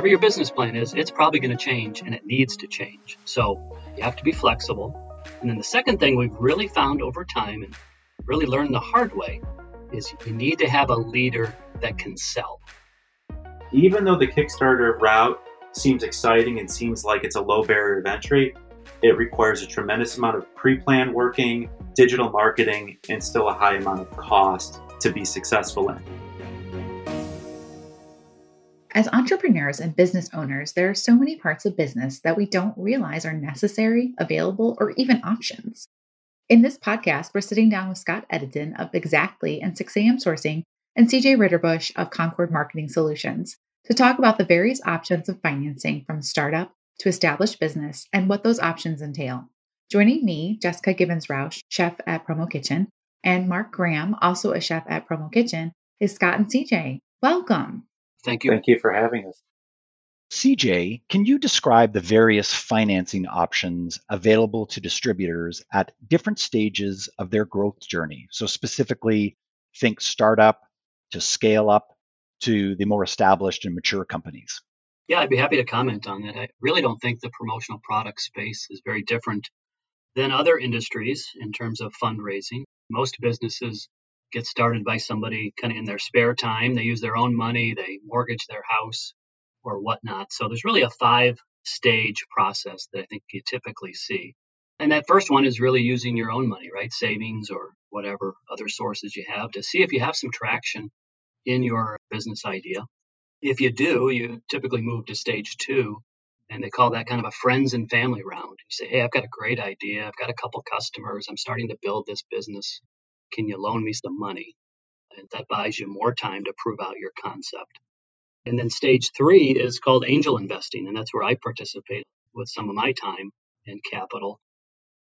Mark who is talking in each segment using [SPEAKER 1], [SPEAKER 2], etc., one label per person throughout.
[SPEAKER 1] whatever your business plan is, it's probably going to change and it needs to change. So you have to be flexible. And then the second thing we've really found over time and really learned the hard way is you need to have a leader that can sell.
[SPEAKER 2] Even though the Kickstarter route seems exciting and seems like it's a low barrier of entry, it requires a tremendous amount of pre planned working, digital marketing, and still a high amount of cost to be successful in.
[SPEAKER 3] As entrepreneurs and business owners, there are so many parts of business that we don't realize are necessary, available, or even options. In this podcast, we're sitting down with Scott Edidin of Exactly and 6am Sourcing and CJ Ritterbush of Concord Marketing Solutions to talk about the various options of financing from startup to established business and what those options entail. Joining me, Jessica Gibbons Rausch, chef at Promo Kitchen, and Mark Graham, also a chef at Promo Kitchen, is Scott and CJ. Welcome.
[SPEAKER 1] Thank you.
[SPEAKER 2] Thank you for having us.
[SPEAKER 4] CJ, can you describe the various financing options available to distributors at different stages of their growth journey? So, specifically, think startup to scale up to the more established and mature companies.
[SPEAKER 1] Yeah, I'd be happy to comment on that. I really don't think the promotional product space is very different than other industries in terms of fundraising. Most businesses get started by somebody kind of in their spare time. They use their own money, they mortgage their house or whatnot. So there's really a five stage process that I think you typically see. And that first one is really using your own money, right? Savings or whatever other sources you have to see if you have some traction in your business idea. If you do, you typically move to stage two, and they call that kind of a friends and family round. You say, Hey, I've got a great idea. I've got a couple customers. I'm starting to build this business. Can you loan me some money? And that buys you more time to prove out your concept. And then stage three is called angel investing, and that's where I participate with some of my time and capital.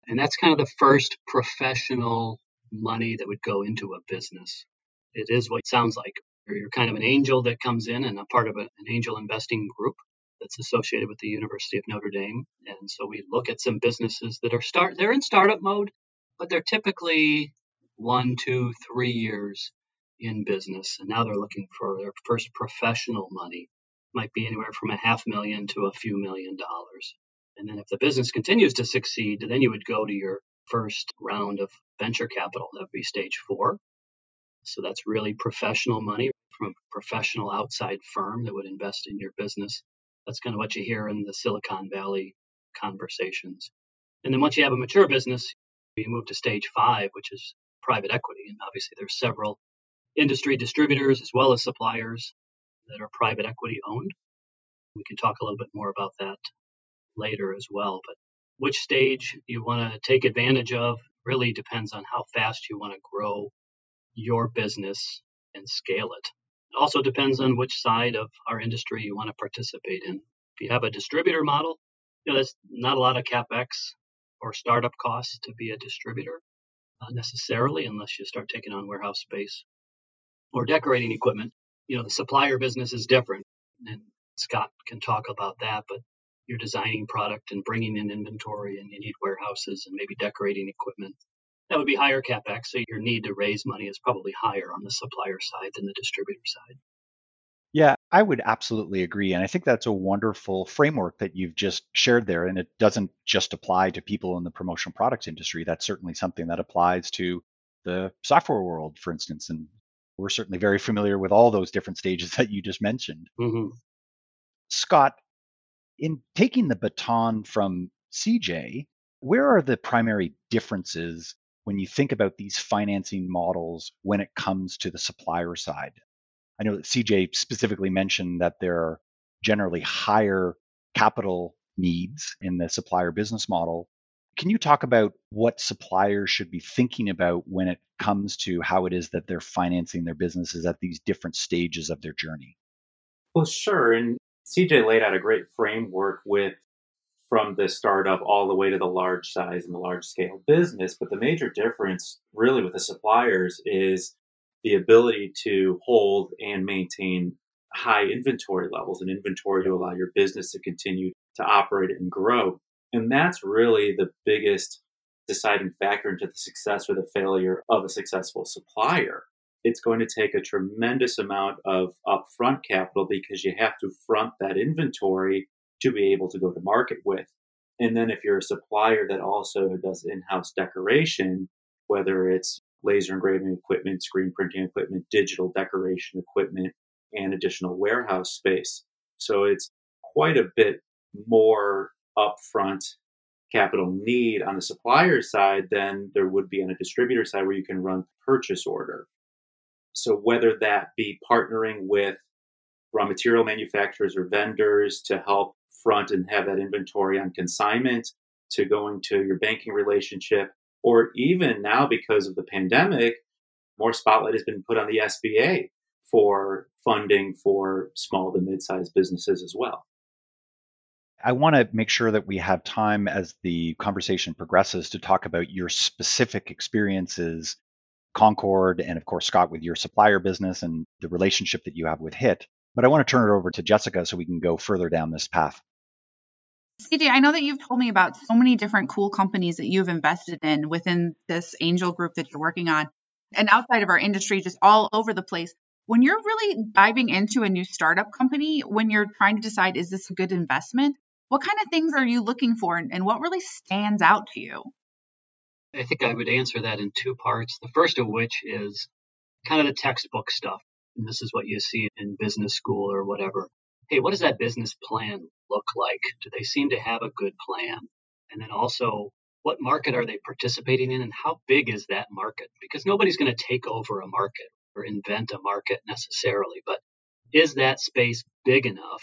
[SPEAKER 1] And that's kind of the first professional money that would go into a business. It is what it sounds like. You're kind of an angel that comes in and a part of an angel investing group that's associated with the University of Notre Dame. And so we look at some businesses that are start they're in startup mode, but they're typically one, two, three years in business. And now they're looking for their first professional money. Might be anywhere from a half million to a few million dollars. And then if the business continues to succeed, then you would go to your first round of venture capital. That would be stage four. So that's really professional money from a professional outside firm that would invest in your business. That's kind of what you hear in the Silicon Valley conversations. And then once you have a mature business, you move to stage five, which is private equity. And obviously, there's several industry distributors as well as suppliers that are private equity owned. We can talk a little bit more about that later as well. But which stage you want to take advantage of really depends on how fast you want to grow your business and scale it. It also depends on which side of our industry you want to participate in. If you have a distributor model, you know, there's not a lot of capex or startup costs to be a distributor necessarily, unless you start taking on warehouse space or decorating equipment. You know, the supplier business is different, and Scott can talk about that. But you're designing product and bringing in inventory, and you need warehouses and maybe decorating equipment. That would be higher capex, so your need to raise money is probably higher on the supplier side than the distributor side.
[SPEAKER 4] Yeah, I would absolutely agree. And I think that's a wonderful framework that you've just shared there. And it doesn't just apply to people in the promotional products industry. That's certainly something that applies to the software world, for instance. And we're certainly very familiar with all those different stages that you just mentioned.
[SPEAKER 1] Mm-hmm.
[SPEAKER 4] Scott, in taking the baton from CJ, where are the primary differences when you think about these financing models when it comes to the supplier side? I know that CJ specifically mentioned that there are generally higher capital needs in the supplier business model. Can you talk about what suppliers should be thinking about when it comes to how it is that they're financing their businesses at these different stages of their journey?
[SPEAKER 2] Well, sure. And CJ laid out a great framework with from the startup all the way to the large size and the large scale business. But the major difference, really, with the suppliers is the ability to hold and maintain high inventory levels and inventory to allow your business to continue to operate and grow. And that's really the biggest deciding factor into the success or the failure of a successful supplier. it's going to take a tremendous amount of upfront capital because you have to front that inventory to be able to go to market with. And then if you're a supplier that also does in-house decoration, whether it's laser engraving equipment, screen printing equipment, digital decoration equipment, and additional warehouse space. So it's quite a bit more upfront capital need on the supplier side than there would be on a distributor side where you can run purchase order. So whether that be partnering with raw material manufacturers or vendors to help front and have that inventory on consignment to going to your banking relationship or even now because of the pandemic more spotlight has been put on the SBA for funding for small to mid-sized businesses as well.
[SPEAKER 4] I want to make sure that we have time as the conversation progresses to talk about your specific experiences, Concord, and of course, Scott, with your supplier business and the relationship that you have with HIT. But I want to turn it over to Jessica so we can go further down this path.
[SPEAKER 5] CJ, I know that you've told me about so many different cool companies that you've invested in within this angel group that you're working on and outside of our industry, just all over the place. When you're really diving into a new startup company, when you're trying to decide, is this a good investment? What kind of things are you looking for and what really stands out to you?
[SPEAKER 1] I think I would answer that in two parts. The first of which is kind of the textbook stuff. And this is what you see in business school or whatever. Hey, what does that business plan look like? Do they seem to have a good plan? And then also, what market are they participating in and how big is that market? Because nobody's going to take over a market or invent a market necessarily, but is that space big enough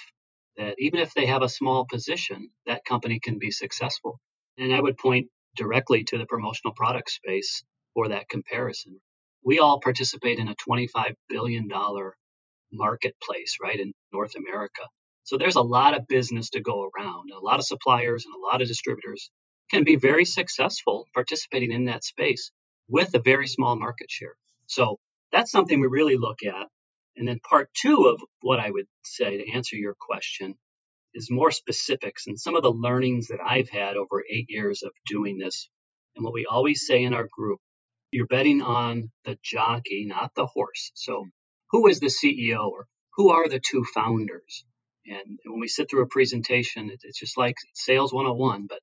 [SPEAKER 1] that even if they have a small position, that company can be successful? And I would point directly to the promotional product space for that comparison. We all participate in a $25 billion marketplace, right, in North America. So there's a lot of business to go around. A lot of suppliers and a lot of distributors can be very successful participating in that space with a very small market share. So that's something we really look at. And then part two of what I would say to answer your question is more specifics and some of the learnings that I've had over eight years of doing this. And what we always say in our group, you're betting on the jockey, not the horse. So who is the CEO or who are the two founders? And when we sit through a presentation, it's just like sales 101, but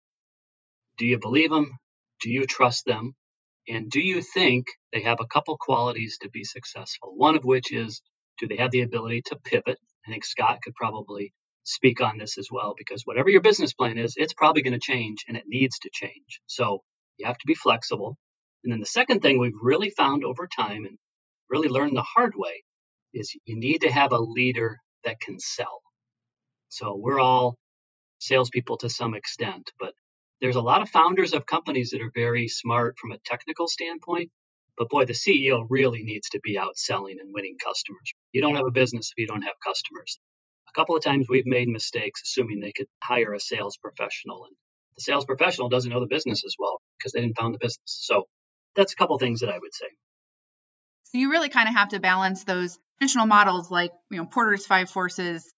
[SPEAKER 1] do you believe them? Do you trust them? And do you think they have a couple qualities to be successful? One of which is do they have the ability to pivot? I think Scott could probably speak on this as well because whatever your business plan is, it's probably going to change and it needs to change. So you have to be flexible. And then the second thing we've really found over time and really learned the hard way is you need to have a leader that can sell. So we're all salespeople to some extent, but there's a lot of founders of companies that are very smart from a technical standpoint. But boy, the CEO really needs to be out selling and winning customers. You don't have a business if you don't have customers. A couple of times we've made mistakes assuming they could hire a sales professional, and the sales professional doesn't know the business as well because they didn't found the business. So that's a couple things that I would say.
[SPEAKER 5] So you really kind of have to balance those traditional models like you know Porter's five forces,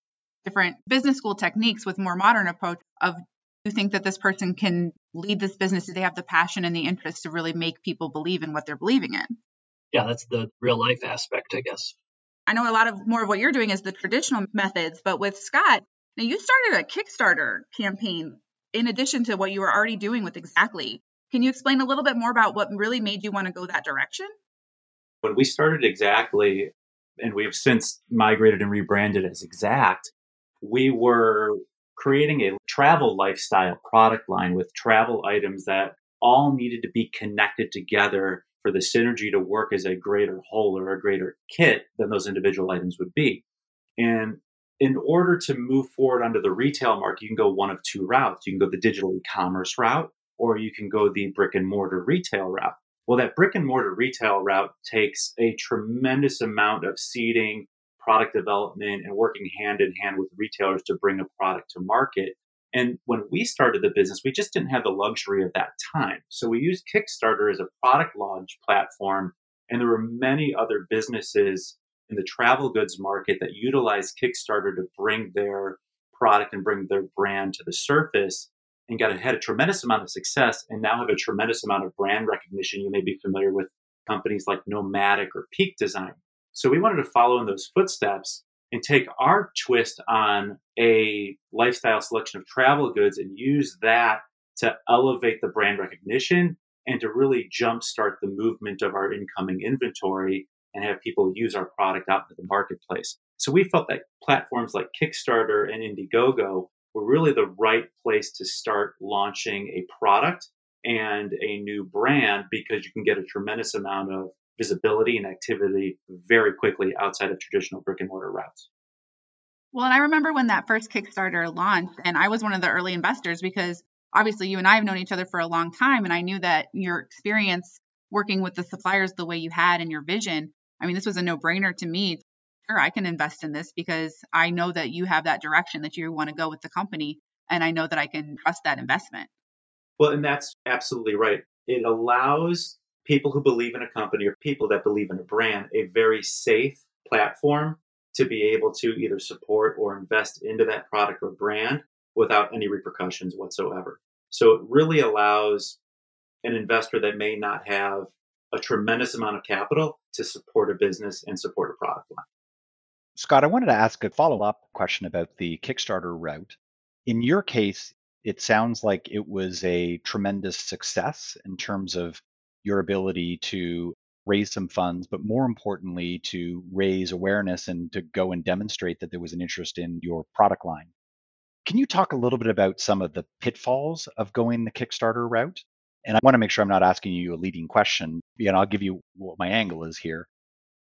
[SPEAKER 5] different business school techniques with more modern approach of do you think that this person can lead this business? Do they have the passion and the interest to really make people believe in what they're believing in?
[SPEAKER 1] Yeah, that's the real life aspect, I guess.
[SPEAKER 5] I know a lot of more of what you're doing is the traditional methods, but with Scott, now you started a Kickstarter campaign in addition to what you were already doing with Exactly. Can you explain a little bit more about what really made you want to go that direction?
[SPEAKER 2] When we started Exactly, and we've since migrated and rebranded as Exact, we were creating a travel lifestyle product line with travel items that all needed to be connected together for the synergy to work as a greater whole or a greater kit than those individual items would be. And in order to move forward onto the retail market, you can go one of two routes. You can go the digital e commerce route, or you can go the brick and mortar retail route. Well, that brick and mortar retail route takes a tremendous amount of seeding, product development and working hand in hand with retailers to bring a product to market. And when we started the business, we just didn't have the luxury of that time. So we used Kickstarter as a product launch platform. And there were many other businesses in the travel goods market that utilized Kickstarter to bring their product and bring their brand to the surface and got had a tremendous amount of success and now have a tremendous amount of brand recognition. You may be familiar with companies like Nomatic or Peak Design. So we wanted to follow in those footsteps and take our twist on a lifestyle selection of travel goods and use that to elevate the brand recognition and to really jumpstart the movement of our incoming inventory and have people use our product out in the marketplace. So we felt that platforms like Kickstarter and Indiegogo were really the right place to start launching a product and a new brand because you can get a tremendous amount of visibility and activity very quickly outside of traditional brick and mortar routes.
[SPEAKER 5] Well, and I remember when that first Kickstarter launched, and I was one of the early investors because obviously you and I have known each other for a long time, and I knew that your experience working with the suppliers the way you had and your vision. I mean, this was a no brainer to me. Sure, I can invest in this because I know that you have that direction that you want to go with the company, and I know that I can trust that investment.
[SPEAKER 2] Well, and that's absolutely right. It allows people who believe in a company or people that believe in a brand a very safe platform to be able to either support or invest into that product or brand without any repercussions whatsoever. So it really allows an investor that may not have a tremendous amount of capital to support a business and support a product line.
[SPEAKER 4] Scott, I wanted to ask a follow up question about the Kickstarter route. In your case, it sounds like it was a tremendous success in terms of your ability to raise some funds, but more importantly, to raise awareness and to go and demonstrate that there was an interest in your product line. Can you talk a little bit about some of the pitfalls of going the Kickstarter route? And I want to make sure I'm not asking you a leading question. And I'll give you what my angle is here.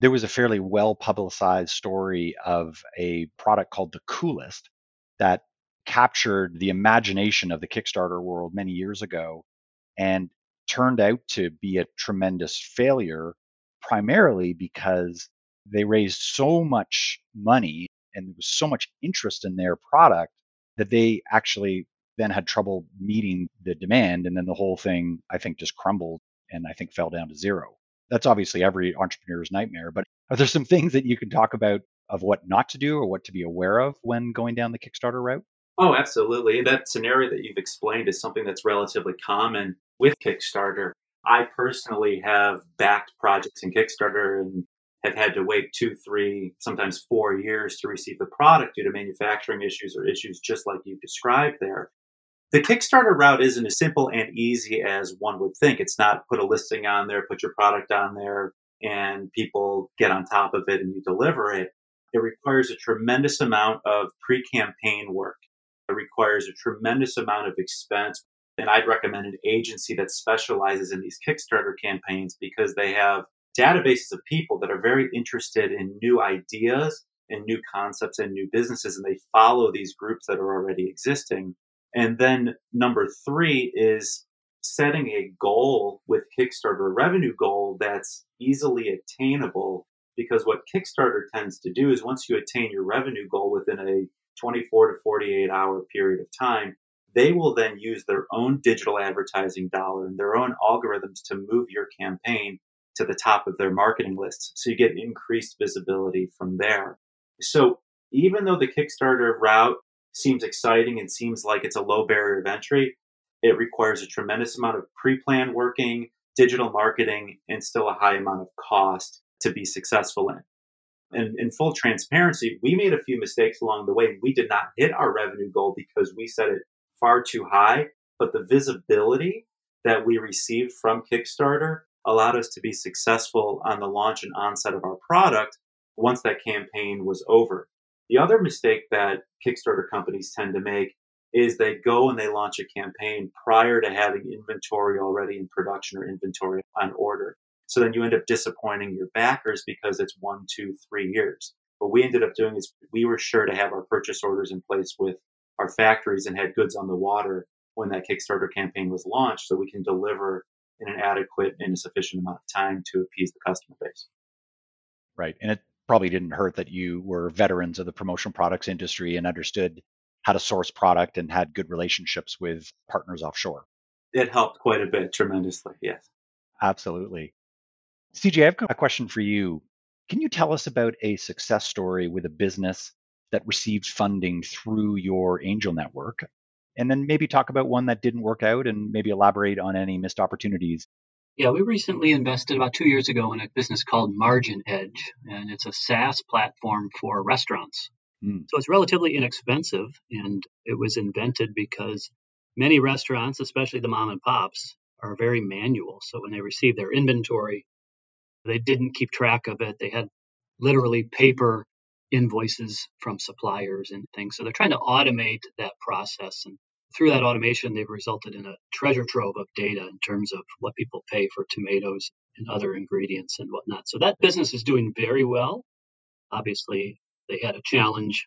[SPEAKER 4] There was a fairly well publicized story of a product called the Coolest that captured the imagination of the Kickstarter world many years ago and turned out to be a tremendous failure, primarily because they raised so much money and there was so much interest in their product that they actually then had trouble meeting the demand. And then the whole thing, I think, just crumbled and I think fell down to zero. That's obviously every entrepreneur's nightmare. But are there some things that you can talk about of what not to do or what to be aware of when going down the Kickstarter route?
[SPEAKER 2] Oh, absolutely. That scenario that you've explained is something that's relatively common with Kickstarter. I personally have backed projects in Kickstarter and have had to wait two, three, sometimes four years to receive the product due to manufacturing issues or issues just like you described there. The Kickstarter route isn't as simple and easy as one would think. It's not put a listing on there, put your product on there, and people get on top of it and you deliver it. It requires a tremendous amount of pre campaign work. It requires a tremendous amount of expense. And I'd recommend an agency that specializes in these Kickstarter campaigns because they have databases of people that are very interested in new ideas and new concepts and new businesses, and they follow these groups that are already existing. And then number three is setting a goal with Kickstarter, revenue goal that's easily attainable. Because what Kickstarter tends to do is once you attain your revenue goal within a 24 to 48 hour period of time, they will then use their own digital advertising dollar and their own algorithms to move your campaign to the top of their marketing lists. So you get increased visibility from there. So even though the Kickstarter route seems exciting and seems like it's a low barrier of entry, it requires a tremendous amount of pre planned working, digital marketing, and still a high amount of cost to be successful in and in full transparency, we made a few mistakes along the way. We did not hit our revenue goal because we set it far too high. But the visibility that we received from Kickstarter allowed us to be successful on the launch and onset of our product once that campaign was over. The other mistake that Kickstarter companies tend to make is they go and they launch a campaign prior to having inventory already in production or inventory on order. So then you end up disappointing your backers because it's one, two, three years. What we ended up doing is we were sure to have our purchase orders in place with our factories and had goods on the water when that Kickstarter campaign was launched so we can deliver in an adequate and a sufficient amount of time to appease the customer base.
[SPEAKER 4] Right. And it probably didn't hurt that you were veterans of the promotional products industry and understood how to source product and had good relationships with partners offshore.
[SPEAKER 2] It helped quite a bit tremendously, yes.
[SPEAKER 4] Absolutely. CJ, I've got a question for you. Can you tell us about a success story with a business that received funding through your angel network? And then maybe talk about one that didn't work out and maybe elaborate on any missed opportunities
[SPEAKER 1] Yeah, we recently invested about two years ago in a business called MarginEdge, and it's a SaaS platform for restaurants. Mm. So it's relatively inexpensive, and it was invented because many restaurants, especially the mom and pops, are very manual. So when they receive their inventory, they didn't keep track of it. They had literally paper invoices from suppliers and things. So they're trying to automate that process. And through that automation, they've resulted in a treasure trove of data in terms of what people pay for tomatoes and other ingredients and whatnot. So that business is doing very well. Obviously, they had a challenge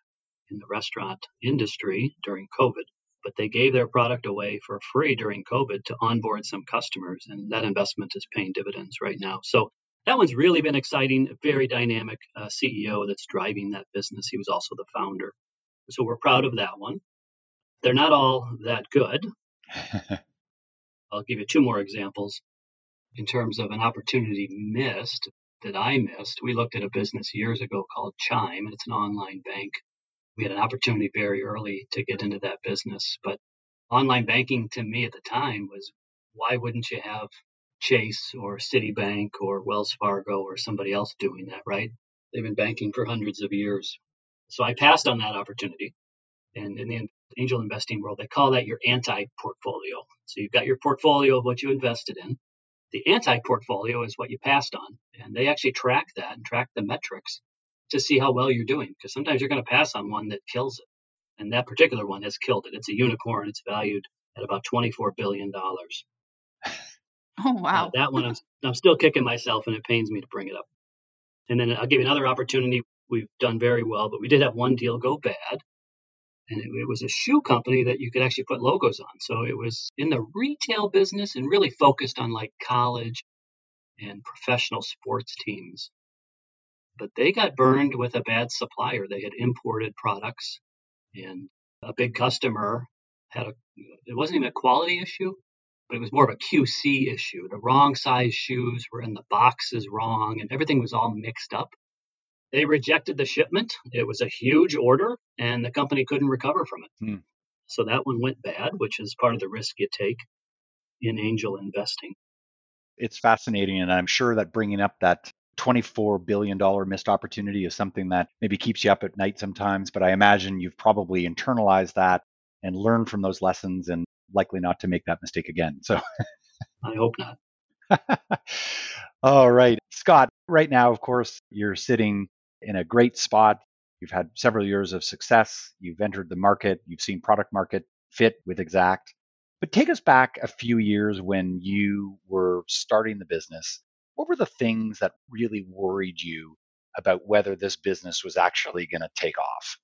[SPEAKER 1] in the restaurant industry during COVID, but they gave their product away for free during COVID to onboard some customers, and that investment is paying dividends right now. So that one's really been exciting. A very dynamic uh, CEO that's driving that business. He was also the founder. So we're proud of that one. They're not all that good. I'll give you two more examples in terms of an opportunity missed that I missed. We looked at a business years ago called Chime, and it's an online bank. We had an opportunity very early to get into that business, but online banking to me at the time was why wouldn't you have Chase or Citibank or Wells Fargo or somebody else doing that, right? They've been banking for hundreds of years. So I passed on that opportunity. And in the angel investing world, they call that your anti portfolio. So you've got your portfolio of what you invested in. The anti portfolio is what you passed on. And they actually track that and track the metrics to see how well you're doing. Because sometimes you're going to pass on one that kills it. And that particular one has killed it. It's a unicorn. It's valued at about $24 billion.
[SPEAKER 5] Oh wow!
[SPEAKER 1] Uh, that one I'm, I'm still kicking myself, and it pains me to bring it up. And then I'll give you another opportunity. We've done very well, but we did have one deal go bad, and it, it was a shoe company that you could actually put logos on. So it was in the retail business and really focused on like college and professional sports teams. But they got burned with a bad supplier. They had imported products, and a big customer had a. It wasn't even a quality issue but it was more of a QC issue. The wrong size shoes were in the boxes wrong, and everything was all mixed up. They rejected the shipment. It was a huge order, and the company couldn't recover from it. Hmm. So that one went bad, which is part of the risk you take in angel investing.
[SPEAKER 4] It's fascinating, and I'm sure that bringing up that $24 billion missed opportunity is something that maybe keeps you up at night sometimes. But I imagine you've probably internalized that and learned from those lessons and likely not to make that mistake again. So
[SPEAKER 1] I hope not.
[SPEAKER 4] All right. Scott, right now, of course, you're sitting in a great spot. You've had several years of success. You've entered the market. You've seen product market fit with Exact. But take us back a few years when you were starting the business. What were the things that really worried you about whether this business was actually going to take off?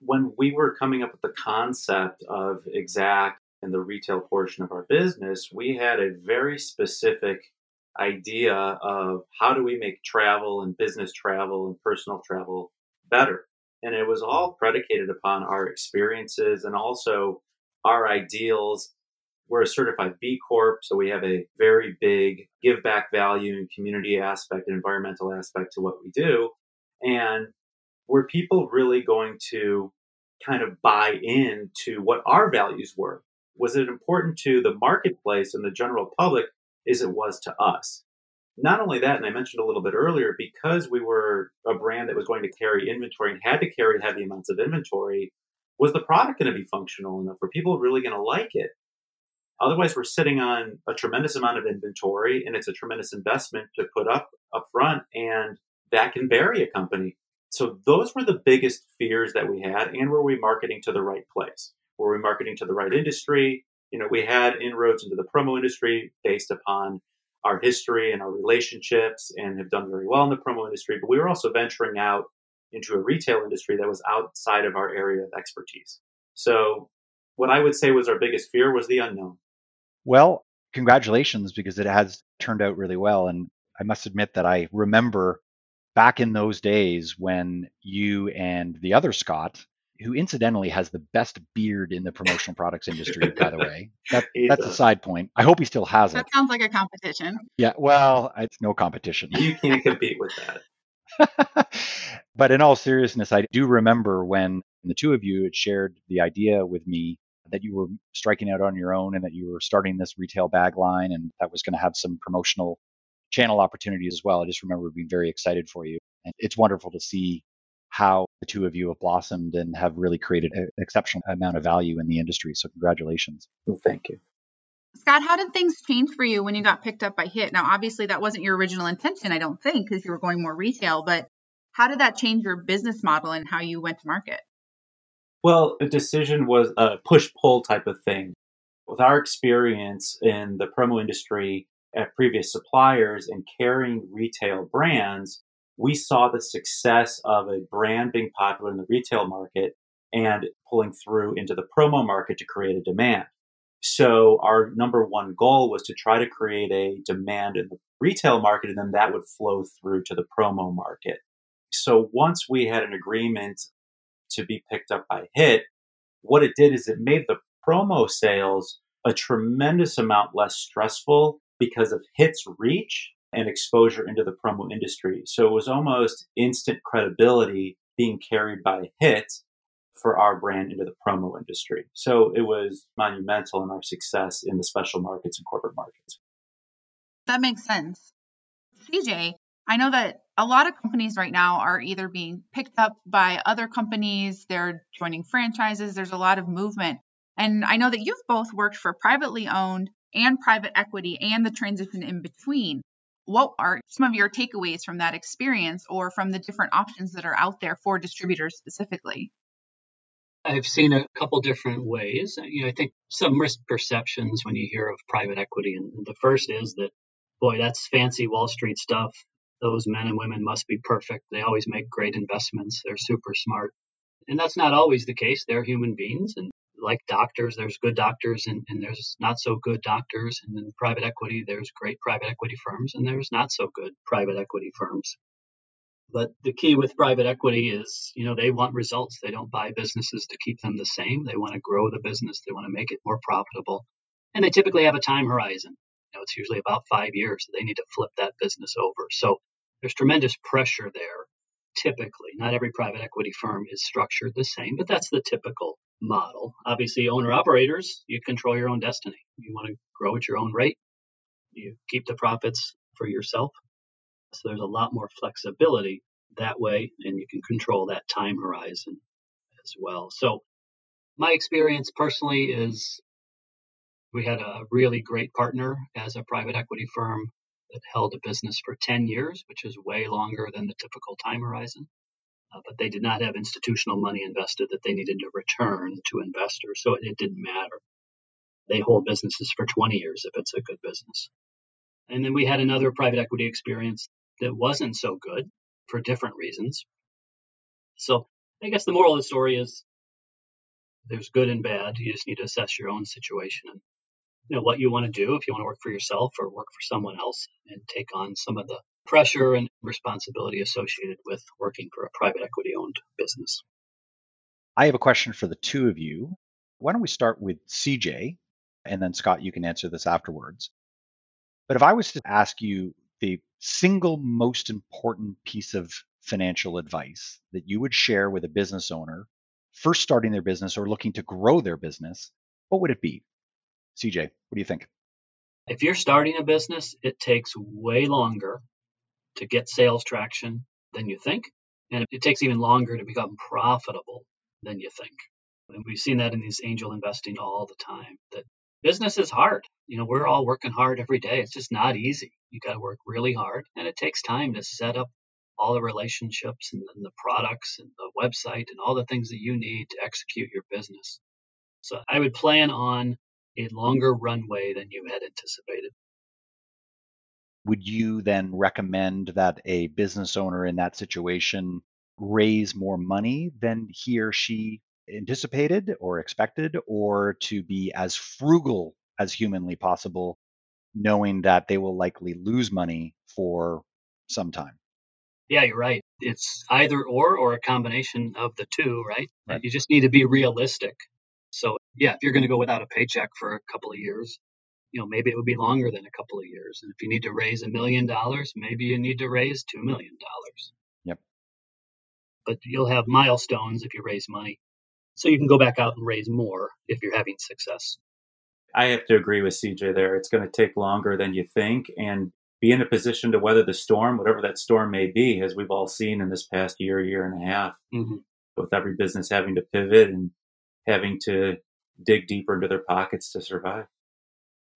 [SPEAKER 2] when we were coming up with the concept of exact and the retail portion of our business, we had a very specific idea of how do we make travel and business travel and personal travel better. And it was all predicated upon our experiences and also our ideals. We're a certified B Corp, so we have a very big give back value and community aspect and environmental aspect to what we do. And were people really going to kind of buy in to what our values were? Was it important to the marketplace and the general public as it was to us? Not only that, and I mentioned a little bit earlier, because we were a brand that was going to carry inventory and had to carry heavy amounts of inventory, was the product going to be functional enough? Were people really going to like it? Otherwise, we're sitting on a tremendous amount of inventory, and it's a tremendous investment to put up up front, and that can bury a company so those were the biggest fears that we had. And were we marketing to the right place? Were we marketing to the right industry? You know, we had inroads into the promo industry based upon our history and our relationships and have done very well in the promo industry. But we were also venturing out into a retail industry that was outside of our area of expertise. So what I would say was our biggest fear was the unknown.
[SPEAKER 4] Well, congratulations because it has turned out really well. And I must admit that I remember back in those days when you and the other Scott, who incidentally has the best beard in the promotional products industry, by the way, that, that's a side point. I hope he still has
[SPEAKER 5] that
[SPEAKER 4] it.
[SPEAKER 5] That sounds like a competition.
[SPEAKER 4] Yeah, well, it's no competition.
[SPEAKER 2] You can't compete with
[SPEAKER 4] that. but in all seriousness, I do remember when the two of you had shared the idea with me that you were striking out on your own and that you were starting this retail bag line and that was going to have some promotional channel opportunities as well. I just remember being very excited for you. And it's wonderful to see how the two of you have blossomed and have really created an exceptional amount of value in the industry. So congratulations.
[SPEAKER 2] Well, thank you.
[SPEAKER 5] Scott, how did things change for you when you got picked up by HIT? Now, obviously, that wasn't your original intention, I don't think, because you were going more retail, but how did that change your business model and how you went to market?
[SPEAKER 2] Well, the decision was a push pull type of thing. With our experience in the promo industry at previous suppliers and carrying retail brands, we saw the success of a brand being popular in the retail market and pulling through into the promo market to create a demand. So our number one goal was to try to create a demand in the retail market and then that would flow through to the promo market. So once we had an agreement to be picked up by HIT, what it did is it made the promo sales a tremendous amount less stressful because of HIT's reach and exposure into the promo industry. So it was almost instant credibility being carried by HIT for our brand into the promo industry. So it was monumental in our success in the special markets and corporate markets.
[SPEAKER 5] That makes sense. CJ, I know that a lot of companies right now are either being picked up by other companies, they're joining franchises, there's a lot of movement. And I know that you've both worked for privately owned and private equity and the transition in between. What are some of your takeaways from that experience or from the different options that are out there for distributors specifically?
[SPEAKER 1] I've seen a couple different ways. You know, I think some misperceptions when you hear of private equity, and the first is that, boy, that's fancy Wall Street stuff. Those men and women must be perfect. They always make great investments. They're super smart, and that's not always the case. They're human beings, and like doctors, there's good doctors and, and there's not so good doctors. And in private equity, there's great private equity firms and there's not so good private equity firms. But the key with private equity is, you know, they want results. They don't buy businesses to keep them the same. They want to grow the business. They want to make it more profitable. And they typically have a time horizon. You know, it's usually about five years. They need to flip that business over. So there's tremendous pressure there. Typically, not every private equity firm is structured the same, but that's the typical model. Obviously, owner operators, you control your own destiny. You want to grow at your own rate. You keep the profits for yourself. So there's a lot more flexibility that way, and you can control that time horizon as well. So my experience personally is we had a really great partner as a private equity firm that held a business for 10 years, which is way longer than the typical time horizon. Uh, but they did not have institutional money invested that they needed to return to investors. So it, it didn't matter. They hold businesses for 20 years if it's a good business. And then we had another private equity experience that wasn't so good for different reasons. So I guess the moral of the story is there's good and bad. You just need to assess your own situation and you know what you want to do if you want to work for yourself or work for someone else and take on some of the pressure and responsibility associated with working for a private equity owned business.
[SPEAKER 4] I have a question for the two of you. Why don't we start with CJ and then Scott you can answer this afterwards. But if I was to ask you the single most important piece of financial advice that you would share with a business owner first starting their business or looking to grow their business, what would it be? CJ, what do you think?
[SPEAKER 1] If you're starting a business, it takes way longer to get sales traction than you think. And it takes even longer to become profitable than you think. And we've seen that in these angel investing all the time that business is hard. You know, we're all working hard every day. It's just not easy. You got to work really hard, and it takes time to set up all the relationships and, and the products and the website and all the things that you need to execute your business. So I would plan on a longer runway than you had anticipated.
[SPEAKER 4] Would you then recommend that a business owner in that situation raise more money than he or she anticipated or expected, or to be as frugal as humanly possible, knowing that they will likely lose money for some time.
[SPEAKER 1] Yeah, you're right. It's either or or a combination of the two, right? right. You just need to be realistic. Yeah, if you're going to go without a paycheck for a couple of years, you know, maybe it would be longer than a couple of years. And if you need to raise a million dollars, maybe you need to raise two million dollars.
[SPEAKER 4] Yep.
[SPEAKER 1] But you'll have milestones if you raise money so you can go back out and raise more if you're having success.
[SPEAKER 2] I have to agree with CJ there. It's going to take longer than you think and be in a position to weather the storm, whatever that storm may be, as we've all seen in this past year, year and a half, mm-hmm. with every business having to pivot and having to dig deeper into their pockets to survive.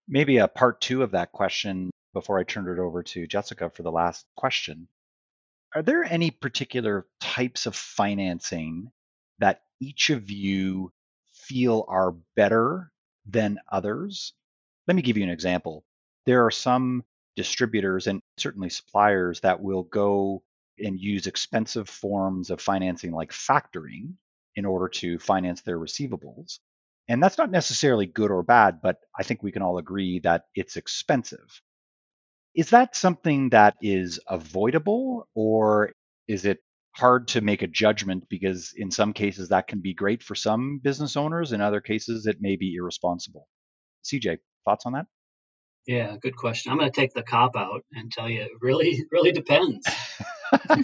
[SPEAKER 4] Maybe a part two of that question before I turn it over to Jessica for the last question. Are there any particular types of financing that each of you feel are better than others? Let me give you an example. There are some distributors and certainly suppliers that will go and use expensive forms of financing like factoring in order to finance their receivables. And that's not necessarily good or bad, but I think we can all agree that it's expensive. Is that something that is avoidable or is it hard to make a judgment because in some cases that can be great for some business owners, in other cases it may be irresponsible? CJ, thoughts on that?
[SPEAKER 1] Yeah, good question. I'm going to take the cop out and tell you it really, really depends.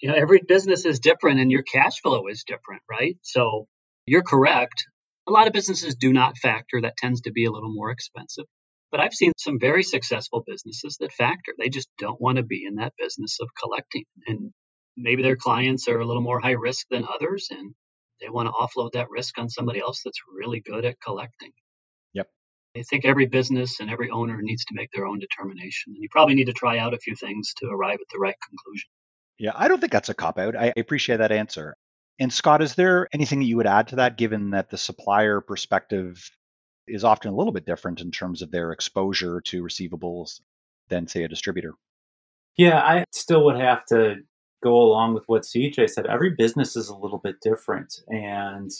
[SPEAKER 1] you know, every business is different and your cash flow is different, right? So you're correct. A lot of businesses do not factor. That tends to be a little more expensive. But I've seen some very successful businesses that factor. They just don't want to be in that business of collecting. And maybe their clients are a little more high risk than others and they want to offload that risk on somebody else that's really good at collecting. Yep. I think every business and every owner needs to make their own determination. And you probably need to try out a few things to arrive at the right conclusion.
[SPEAKER 4] Yeah, I don't think that's a cop out. I appreciate that answer. And Scott, is there anything that you would add to that, given that the supplier perspective is often a little bit different in terms of their exposure to receivables than, say, a distributor?
[SPEAKER 2] Yeah, I still would have to go along with what CJ said. Every business is a little bit different. And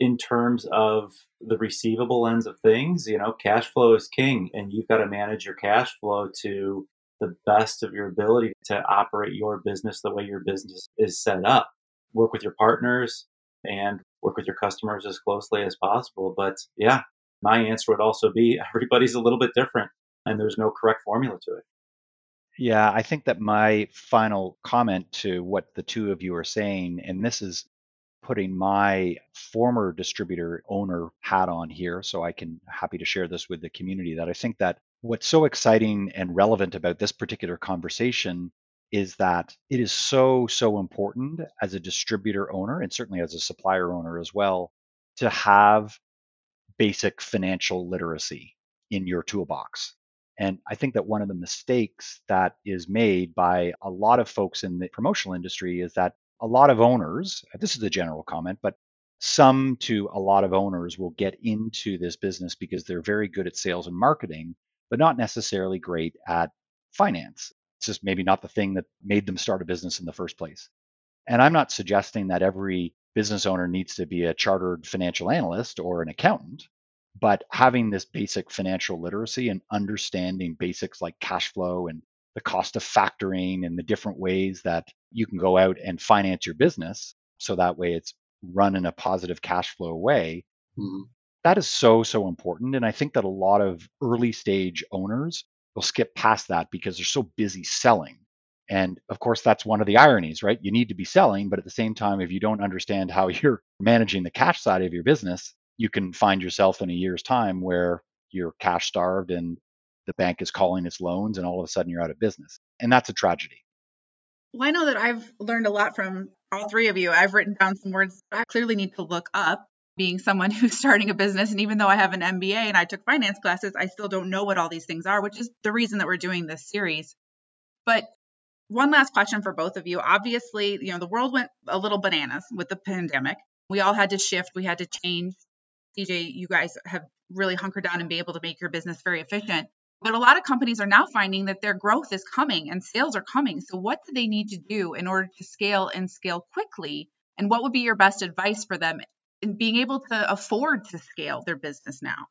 [SPEAKER 2] in terms of the receivable ends of things, you know, cash flow is king and you've got to manage your cash flow to the best of your ability to operate your business the way your business is set up. Work with your partners and work with your customers as closely as possible. But yeah, my answer would also be everybody's a little bit different and there's no correct formula to it.
[SPEAKER 4] Yeah, I think that my final comment to what the two of you are saying, and this is putting my former distributor owner hat on here so I can happy to share this with the community that I think that what's so exciting and relevant about this particular conversation is that it is so so important as a distributor owner and certainly as a supplier owner as well to have basic financial literacy in your toolbox. And I think that one of the mistakes that is made by a lot of folks in the promotional industry is that a lot of owners, this is a general comment, but some to a lot of owners will get into this business because they're very good at sales and marketing, but not necessarily great at finance. It's just maybe not the thing that made them start a business in the first place. And I'm not suggesting that every business owner needs to be a chartered financial analyst or an accountant, but having this basic financial literacy and understanding basics like cash flow and the cost of factoring and the different ways that you can go out and finance your business so that way it's run in a positive cash flow way mm-hmm. that is so so important and i think that a lot of early stage owners will skip past that because they're so busy selling and of course that's one of the ironies right you need to be selling but at the same time if you don't understand how you're managing the cash side of your business you can find yourself in a year's time where you're cash starved and the bank is calling its loans and all of a sudden you're out of business. And that's a tragedy.
[SPEAKER 5] Well, I know that I've learned a lot from all three of you. I've written down some words I clearly need to look up. Being someone who's starting a business, and even though I have an MBA and I took finance classes, I still don't know what all these things are, which is the reason that we're doing this series. But one last question for both of you. Obviously, you know, the world went a little bananas with the pandemic. We all had to shift, we had to change. CJ, you guys have really hunkered down and be able to make your business very efficient. But a lot of companies are now finding that their growth is coming and sales are coming. So, what do they need to do in order to scale and scale quickly? And what would be your best advice for them in being able to afford to scale their business now?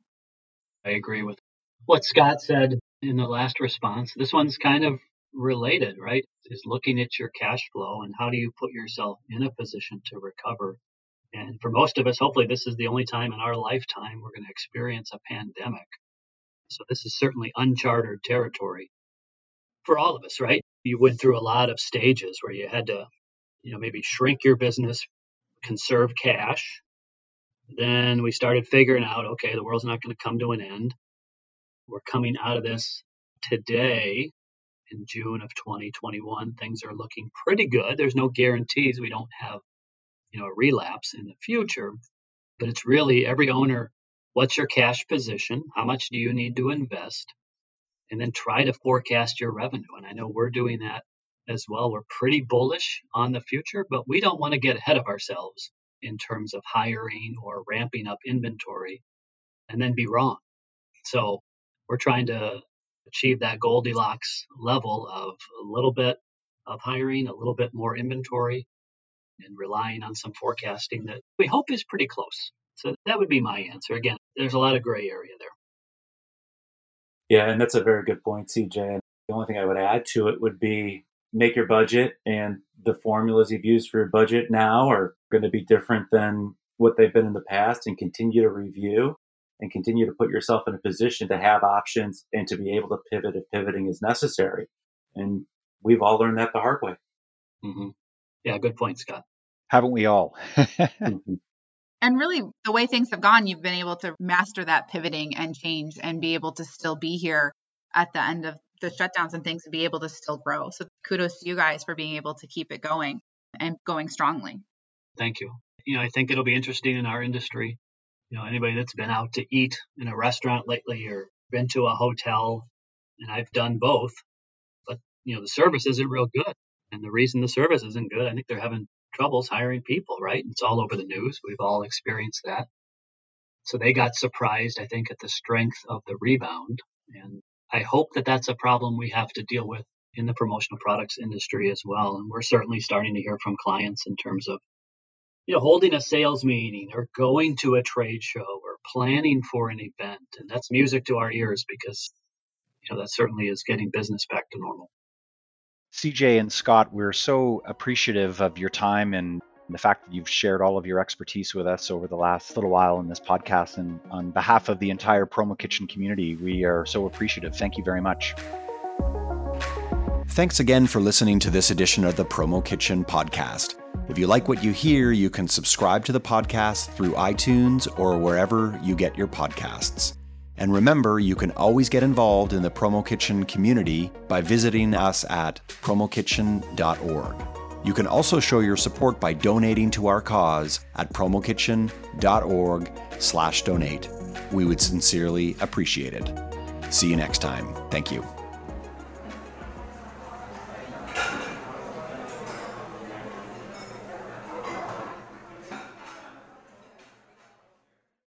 [SPEAKER 1] I agree with what Scott said in the last response. This one's kind of related, right? Is looking at your cash flow and how do you put yourself in a position to recover. And for most of us, hopefully, this is the only time in our lifetime we're going to experience a pandemic. So this is certainly uncharted territory for all of us, right? You went through a lot of stages where you had to, you know, maybe shrink your business, conserve cash, Then we started figuring out okay, the world's not going to come to an end. We're coming out of this today in June of 2021. Things are looking pretty good. There's no guarantees we don't have, you know, a relapse in the future, but it's really every owner what's your cash position? How much do you need to invest? And then try to forecast your revenue. And I know we're doing that as well. We're pretty bullish on the future, but we don't want to get ahead of ourselves in terms of hiring or ramping up inventory and then be wrong. So we're trying to achieve that Goldilocks level of a little bit of hiring, a little bit more inventory, and relying on some forecasting that we hope is pretty close. So that would be my answer. Again, there's a lot of gray area there.
[SPEAKER 2] Yeah, and that's a very good point, CJ. And the only thing I would add to it would be make your budget and the formulas you've used for your budget now are going to be different than what they've been in the past and continue to review and continue to put yourself in a position to have options and to be able to pivot if pivoting is necessary. And we've all learned that the hard way.
[SPEAKER 1] Mm-hmm. Yeah, good point, Scott.
[SPEAKER 4] Haven't we all?
[SPEAKER 2] Mm-hmm.
[SPEAKER 5] And really, the way things have gone, you've been able to master that pivoting and change and be able to still be here at the end of the shutdowns and things and be able to still grow. So kudos to you guys for being able to keep it going and going strongly.
[SPEAKER 1] Thank you. You know, I think it'll be interesting in our industry. You know, anybody that's been out to eat in a restaurant lately or been to a hotel, and I've done both, but you know, the service isn't real good. And the reason the service isn't good, I think they're having troubles hiring people, right? It's all over the news. We've all experienced that. So they got surprised, I think, at the strength of the rebound. And I hope that that's a problem we have to deal with in the promotional products industry as well. And we're certainly starting to hear from clients in terms of you know, holding a sales meeting or going to a trade show or planning for an event. And that's music to our ears because, you know, that certainly is getting business back to normal.
[SPEAKER 4] CJ and Scott, we're so appreciative of your time and the fact that you've shared all of your expertise with us over the last little while in this podcast. And on behalf of the entire Promo Kitchen community, we are so appreciative. Thank you very much.
[SPEAKER 6] Thanks again for listening to this edition of the Promo Kitchen podcast. If you like what you hear, you can subscribe to the podcast through iTunes or wherever you get your podcasts. And remember, you can always get involved in the Promo Kitchen community by visiting us at promokitchen.org. You can also show your support by donating to our cause at promokitchen.org/donate. We would sincerely appreciate it. See you next time. Thank you.